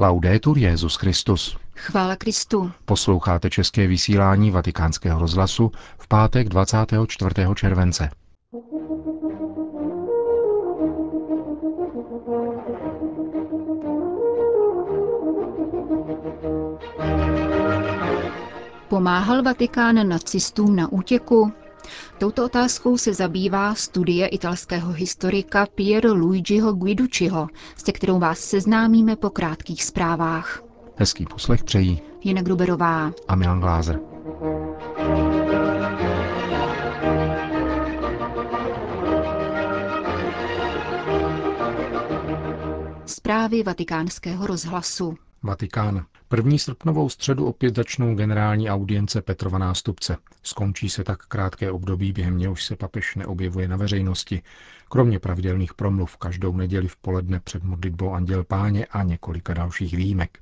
Laudetur Jezus Christus. Chvála Kristu. Posloucháte české vysílání Vatikánského rozhlasu v pátek 24. července. Pomáhal Vatikán nacistům na útěku? Touto otázkou se zabývá studie italského historika Piero Luigiho Guiducciho, se kterou vás seznámíme po krátkých zprávách. Hezký poslech přejí Jena Gruberová a Milan Glázer. Zprávy vatikánského rozhlasu. Vatikán. První srpnovou středu opět začnou generální audience Petrova nástupce. Skončí se tak krátké období, během něhož se papež neobjevuje na veřejnosti, kromě pravidelných promluv každou neděli v poledne před modlitbou Anděl Páně a několika dalších výjimek.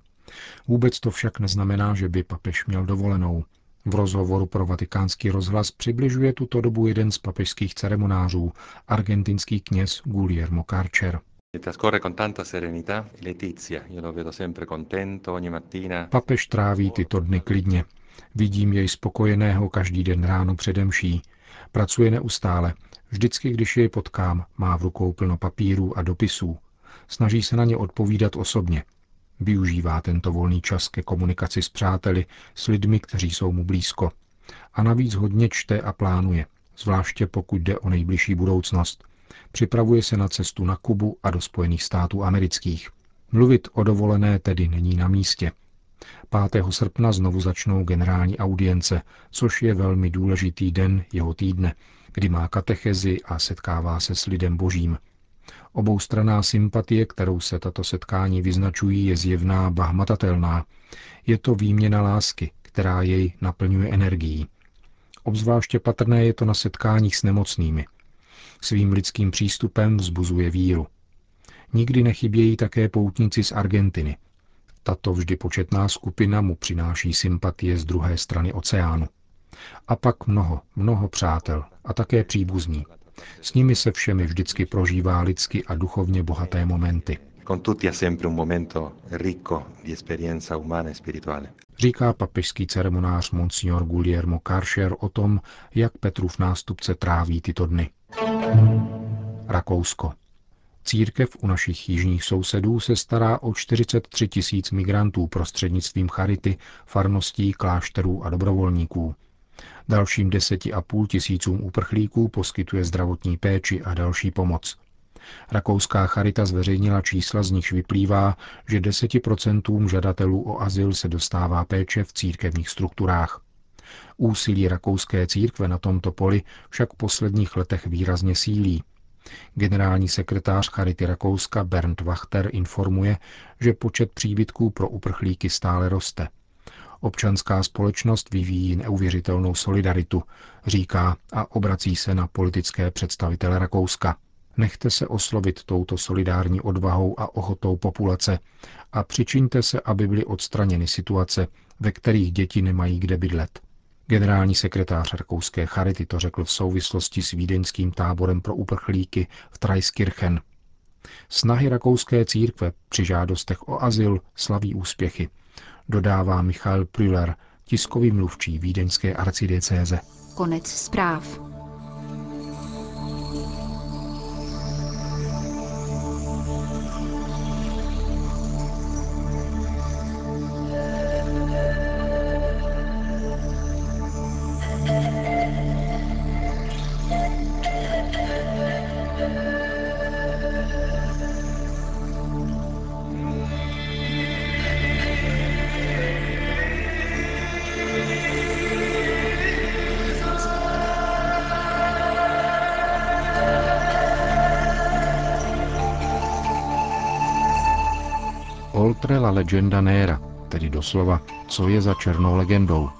Vůbec to však neznamená, že by papež měl dovolenou. V rozhovoru pro vatikánský rozhlas přibližuje tuto dobu jeden z papežských ceremonářů, argentinský kněz Guillermo Karcher. Papež tráví tyto dny klidně. Vidím jej spokojeného každý den ráno přede mší. Pracuje neustále. Vždycky, když jej potkám, má v rukou plno papírů a dopisů. Snaží se na ně odpovídat osobně. Využívá tento volný čas ke komunikaci s přáteli, s lidmi, kteří jsou mu blízko. A navíc hodně čte a plánuje, zvláště pokud jde o nejbližší budoucnost – Připravuje se na cestu na Kubu a do Spojených států amerických. Mluvit o dovolené tedy není na místě. 5. srpna znovu začnou generální audience, což je velmi důležitý den jeho týdne, kdy má katechezi a setkává se s lidem božím. Oboustraná sympatie, kterou se tato setkání vyznačují, je zjevná, bahmatatelná. Je to výměna lásky, která jej naplňuje energií. Obzvláště patrné je to na setkáních s nemocnými – Svým lidským přístupem vzbuzuje víru. Nikdy nechybějí také poutníci z Argentiny. Tato vždy početná skupina mu přináší sympatie z druhé strany oceánu. A pak mnoho, mnoho přátel a také příbuzní. S nimi se všemi vždycky prožívá lidsky a duchovně bohaté momenty. E spirituale. Říká papežský ceremonář Monsignor Guillermo Karcher o tom, jak Petrův nástupce tráví tyto dny. Rakousko. Církev u našich jižních sousedů se stará o 43 tisíc migrantů prostřednictvím charity, farností, klášterů a dobrovolníků. Dalším deseti a půl tisícům uprchlíků poskytuje zdravotní péči a další pomoc. Rakouská charita zveřejnila čísla, z nichž vyplývá, že 10% žadatelů o azyl se dostává péče v církevních strukturách. Úsilí rakouské církve na tomto poli však v posledních letech výrazně sílí. Generální sekretář Charity Rakouska Bernd Wachter informuje, že počet příbytků pro uprchlíky stále roste. Občanská společnost vyvíjí neuvěřitelnou solidaritu, říká a obrací se na politické představitele Rakouska. Nechte se oslovit touto solidární odvahou a ochotou populace a přičiňte se, aby byly odstraněny situace, ve kterých děti nemají kde bydlet. Generální sekretář Rakouské Charity to řekl v souvislosti s vídeňským táborem pro uprchlíky v Traiskirchen. Snahy rakouské církve při žádostech o azyl slaví úspěchy, dodává Michal Prüller, tiskový mluvčí vídeňské arcidiecéze. Konec zpráv. La legenda nera, tedy doslova, co je za černou legendou.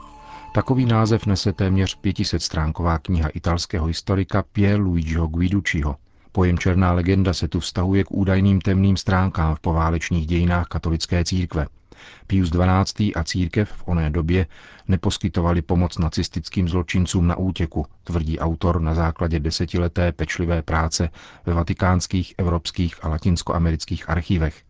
Takový název nese téměř 500 stránková kniha italského historika Pier Luigiho Guiducciho. Pojem černá legenda se tu vztahuje k údajným temným stránkám v poválečných dějinách katolické církve. Pius XII. a církev v oné době neposkytovali pomoc nacistickým zločincům na útěku, tvrdí autor na základě desetileté pečlivé práce ve vatikánských, evropských a latinskoamerických archivech.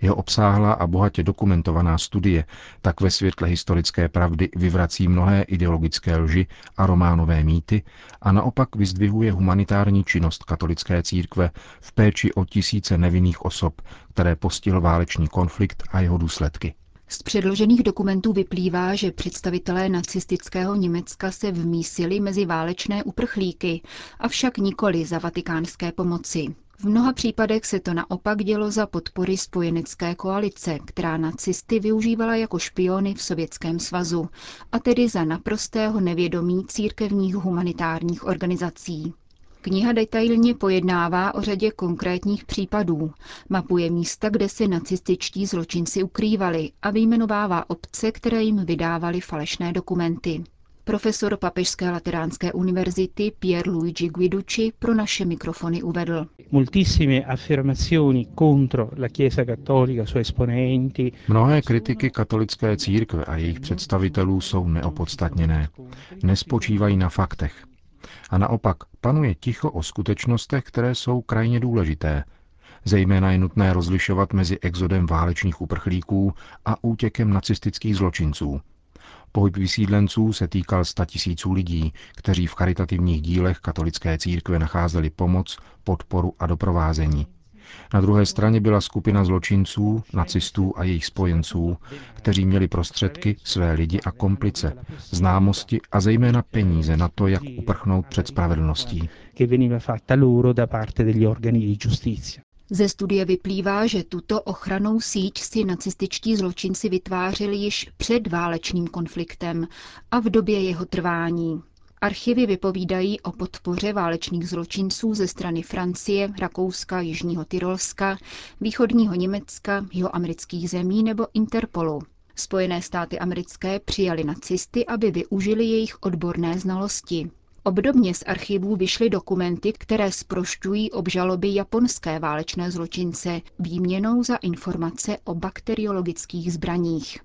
Jeho obsáhlá a bohatě dokumentovaná studie tak ve světle historické pravdy vyvrací mnohé ideologické lži a románové mýty a naopak vyzdvihuje humanitární činnost katolické církve v péči o tisíce nevinných osob, které postihl válečný konflikt a jeho důsledky. Z předložených dokumentů vyplývá, že představitelé nacistického Německa se vmísili mezi válečné uprchlíky, avšak nikoli za vatikánské pomoci. V mnoha případech se to naopak dělo za podpory spojenecké koalice, která nacisty využívala jako špiony v Sovětském svazu, a tedy za naprostého nevědomí církevních humanitárních organizací. Kniha detailně pojednává o řadě konkrétních případů, mapuje místa, kde se nacističtí zločinci ukrývali a vyjmenovává obce, které jim vydávali falešné dokumenty. Profesor Papežské lateránské univerzity Pier Luigi Guiducci pro naše mikrofony uvedl. Mnohé kritiky katolické církve a jejich představitelů jsou neopodstatněné. Nespočívají na faktech. A naopak panuje ticho o skutečnostech, které jsou krajně důležité. Zejména je nutné rozlišovat mezi exodem válečných uprchlíků a útěkem nacistických zločinců – Pohyb vysídlenců se týkal tisíců lidí, kteří v charitativních dílech katolické církve nacházeli pomoc, podporu a doprovázení. Na druhé straně byla skupina zločinců, nacistů a jejich spojenců, kteří měli prostředky, své lidi a komplice, známosti a zejména peníze na to, jak uprchnout před spravedlností. Ze studie vyplývá, že tuto ochranou síť si nacističtí zločinci vytvářeli již před válečným konfliktem a v době jeho trvání. Archivy vypovídají o podpoře válečných zločinců ze strany Francie, Rakouska, Jižního Tyrolska, východního Německa, amerických zemí nebo Interpolu. Spojené státy americké přijali nacisty, aby využili jejich odborné znalosti. Obdobně z archivů vyšly dokumenty, které sprošťují obžaloby japonské válečné zločince výměnou za informace o bakteriologických zbraních.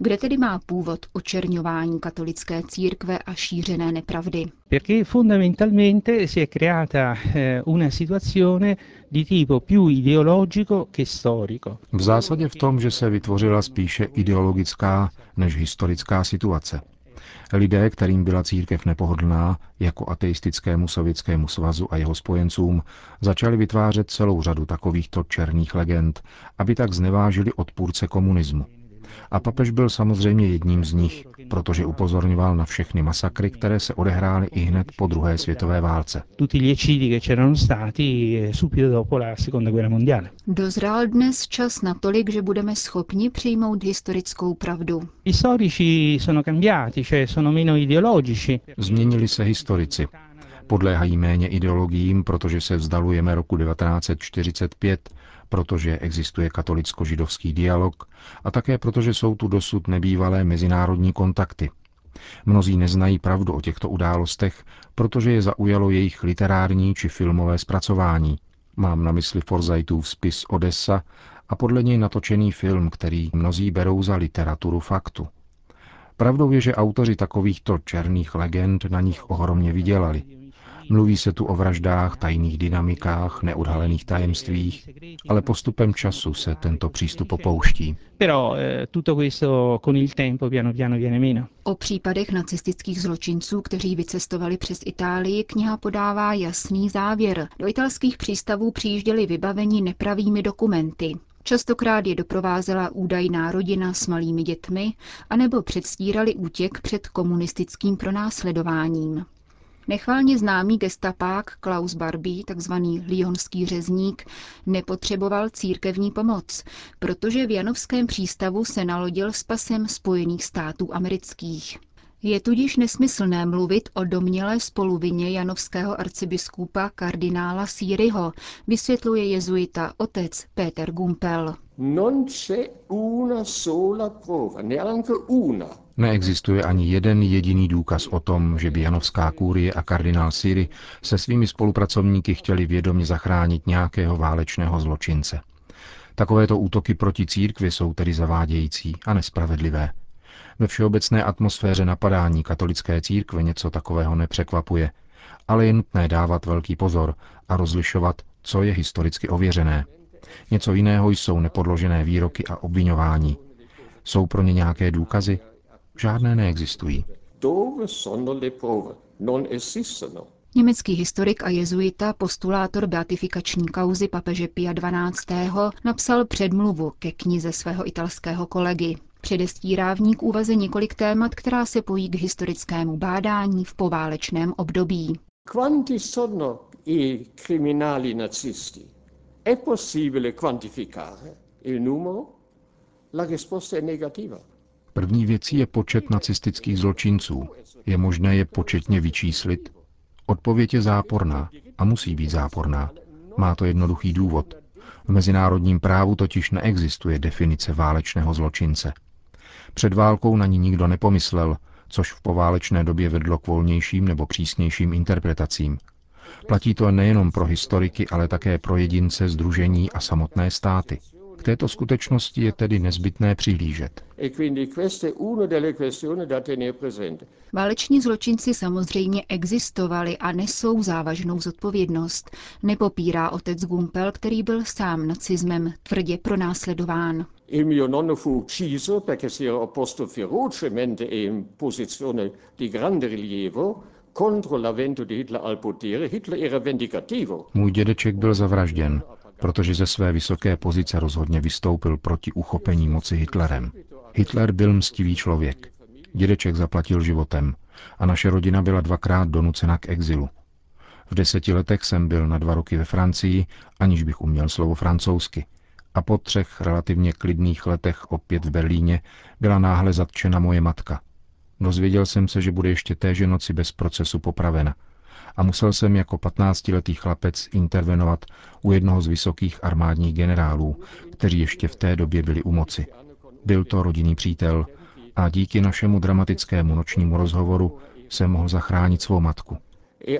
Kde tedy má původ očerňování katolické církve a šířené nepravdy? Perché fondamentalmente si è creata eh, una situazione di tipo più ideologico che storico. V zásadě v tom, že se vytvořila spíše ideologická než historická situace. Lidé, kterým byla církev nepohodlná, jako ateistickému sovětskému svazu a jeho spojencům, začali vytvářet celou řadu takovýchto černých legend, aby tak znevážili odpůrce komunismu. A papež byl samozřejmě jedním z nich, protože upozorňoval na všechny masakry, které se odehrály i hned po druhé světové válce. Dozrál dnes čas natolik, že budeme schopni přijmout historickou pravdu. Změnili se historici. Podléhají méně ideologiím, protože se vzdalujeme roku 1945, protože existuje katolicko-židovský dialog a také protože jsou tu dosud nebývalé mezinárodní kontakty. Mnozí neznají pravdu o těchto událostech, protože je zaujalo jejich literární či filmové zpracování. Mám na mysli Forzajtův spis Odessa a podle něj natočený film, který mnozí berou za literaturu faktu. Pravdou je, že autoři takovýchto černých legend na nich ohromně vydělali. Mluví se tu o vraždách, tajných dynamikách, neodhalených tajemstvích, ale postupem času se tento přístup opouští. Eh, o případech nacistických zločinců, kteří vycestovali přes Itálii, kniha podává jasný závěr. Do italských přístavů přijížděli vybavení nepravými dokumenty. Častokrát je doprovázela údajná rodina s malými dětmi, anebo předstírali útěk před komunistickým pronásledováním. Nechválně známý gestapák Klaus Barbie, takzvaný Lyonský řezník, nepotřeboval církevní pomoc, protože v Janovském přístavu se nalodil s pasem Spojených států amerických. Je tudíž nesmyslné mluvit o domnělé spoluvině janovského arcibiskupa kardinála Sýryho, vysvětluje jezuita otec Peter Gumpel. Neexistuje ani jeden jediný důkaz o tom, že by Janovská kůrie a kardinál Siri se svými spolupracovníky chtěli vědomě zachránit nějakého válečného zločince. Takovéto útoky proti církvi jsou tedy zavádějící a nespravedlivé. Ve všeobecné atmosféře napadání katolické církve něco takového nepřekvapuje, ale je nutné dávat velký pozor a rozlišovat, co je historicky ověřené. Něco jiného jsou nepodložené výroky a obvinování. Jsou pro ně nějaké důkazy? Žádné neexistují. Německý historik a jezuita, postulátor beatifikační kauzy papeže Pia XII. napsal předmluvu ke knize svého italského kolegy. Předestírá v ní k úvaze několik témat, která se pojí k historickému bádání v poválečném období. Quanti sono i criminali nazisti? È possibile quantificare il numero? La risposta è negativa. První věcí je počet nacistických zločinců. Je možné je početně vyčíslit? Odpověď je záporná a musí být záporná. Má to jednoduchý důvod. V mezinárodním právu totiž neexistuje definice válečného zločince. Před válkou na ní nikdo nepomyslel, což v poválečné době vedlo k volnějším nebo přísnějším interpretacím. Platí to nejenom pro historiky, ale také pro jedince, združení a samotné státy. K této skutečnosti je tedy nezbytné přihlížet. E Váleční zločinci samozřejmě existovali a nesou závažnou zodpovědnost, nepopírá otec Gumpel, který byl sám nacismem tvrdě pronásledován. Il mio nonno fu ucciso perché si era opposto ferocemente e in posizione di grande rilievo contro l'avvento di Hitler al potere. Hitler era vendicativo. Můj dědeček byl zavražděn, protože ze své vysoké pozice rozhodně vystoupil proti uchopení moci Hitlerem. Hitler byl mstivý člověk. Dědeček zaplatil životem a naše rodina byla dvakrát donucena k exilu. V deseti letech jsem byl na dva roky ve Francii, aniž bych uměl slovo francouzsky. A po třech relativně klidných letech opět v Berlíně byla náhle zatčena moje matka. Dozvěděl jsem se, že bude ještě téže noci bez procesu popravena – a musel jsem jako 15-letý chlapec intervenovat u jednoho z vysokých armádních generálů, kteří ještě v té době byli u moci. Byl to rodinný přítel a díky našemu dramatickému nočnímu rozhovoru jsem mohl zachránit svou matku. E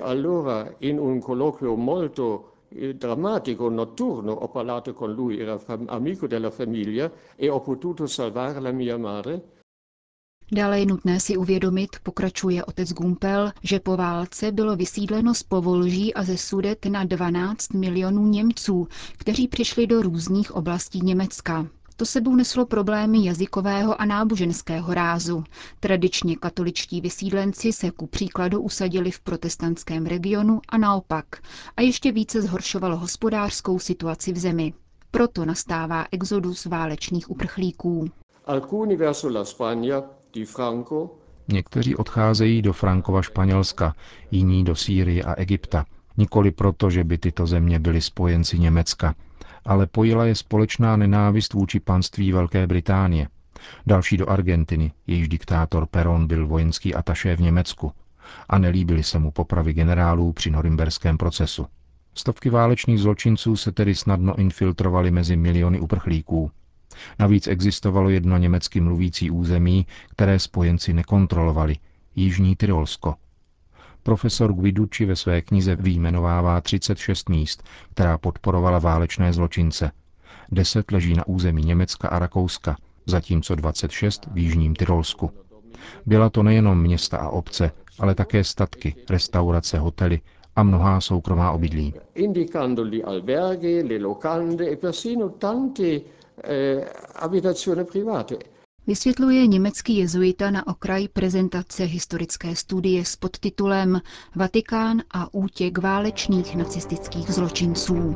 Dále je nutné si uvědomit, pokračuje otec Gumpel, že po válce bylo vysídleno z Povolží a ze Sudet na 12 milionů Němců, kteří přišli do různých oblastí Německa. To sebou neslo problémy jazykového a náboženského rázu. Tradičně katoličtí vysídlenci se ku příkladu usadili v protestantském regionu a naopak. A ještě více zhoršovalo hospodářskou situaci v zemi. Proto nastává exodus válečných uprchlíků. Alcuni verso la Spagna. Někteří odcházejí do Frankova Španělska, jiní do Sýrie a Egypta. Nikoli proto, že by tyto země byly spojenci Německa, ale pojila je společná nenávist vůči panství Velké Británie. Další do Argentiny, jejíž diktátor Perón byl vojenský ataše v Německu a nelíbily se mu popravy generálů při norimberském procesu. Stovky válečných zločinců se tedy snadno infiltrovaly mezi miliony uprchlíků. Navíc existovalo jedno německy mluvící území, které spojenci nekontrolovali, Jižní Tyrolsko. Profesor Guiducci ve své knize vyjmenovává 36 míst, která podporovala válečné zločince. Deset leží na území Německa a Rakouska, zatímco 26 v Jižním Tyrolsku. Byla to nejenom města a obce, ale také statky, restaurace, hotely a mnohá soukromá obydlí. Indicando alberghi, le locande e persino tanti Eh, abitazioni private. Vysvětluje německý jezuita na okraj prezentace historické studie s podtitulem Vatikán a útěk válečných nacistických zločinců.